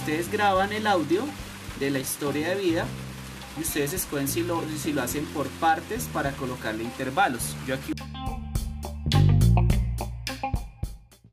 ustedes graban el audio de la historia de vida y ustedes escogen si lo, si lo hacen por partes para colocarle intervalos. Yo aquí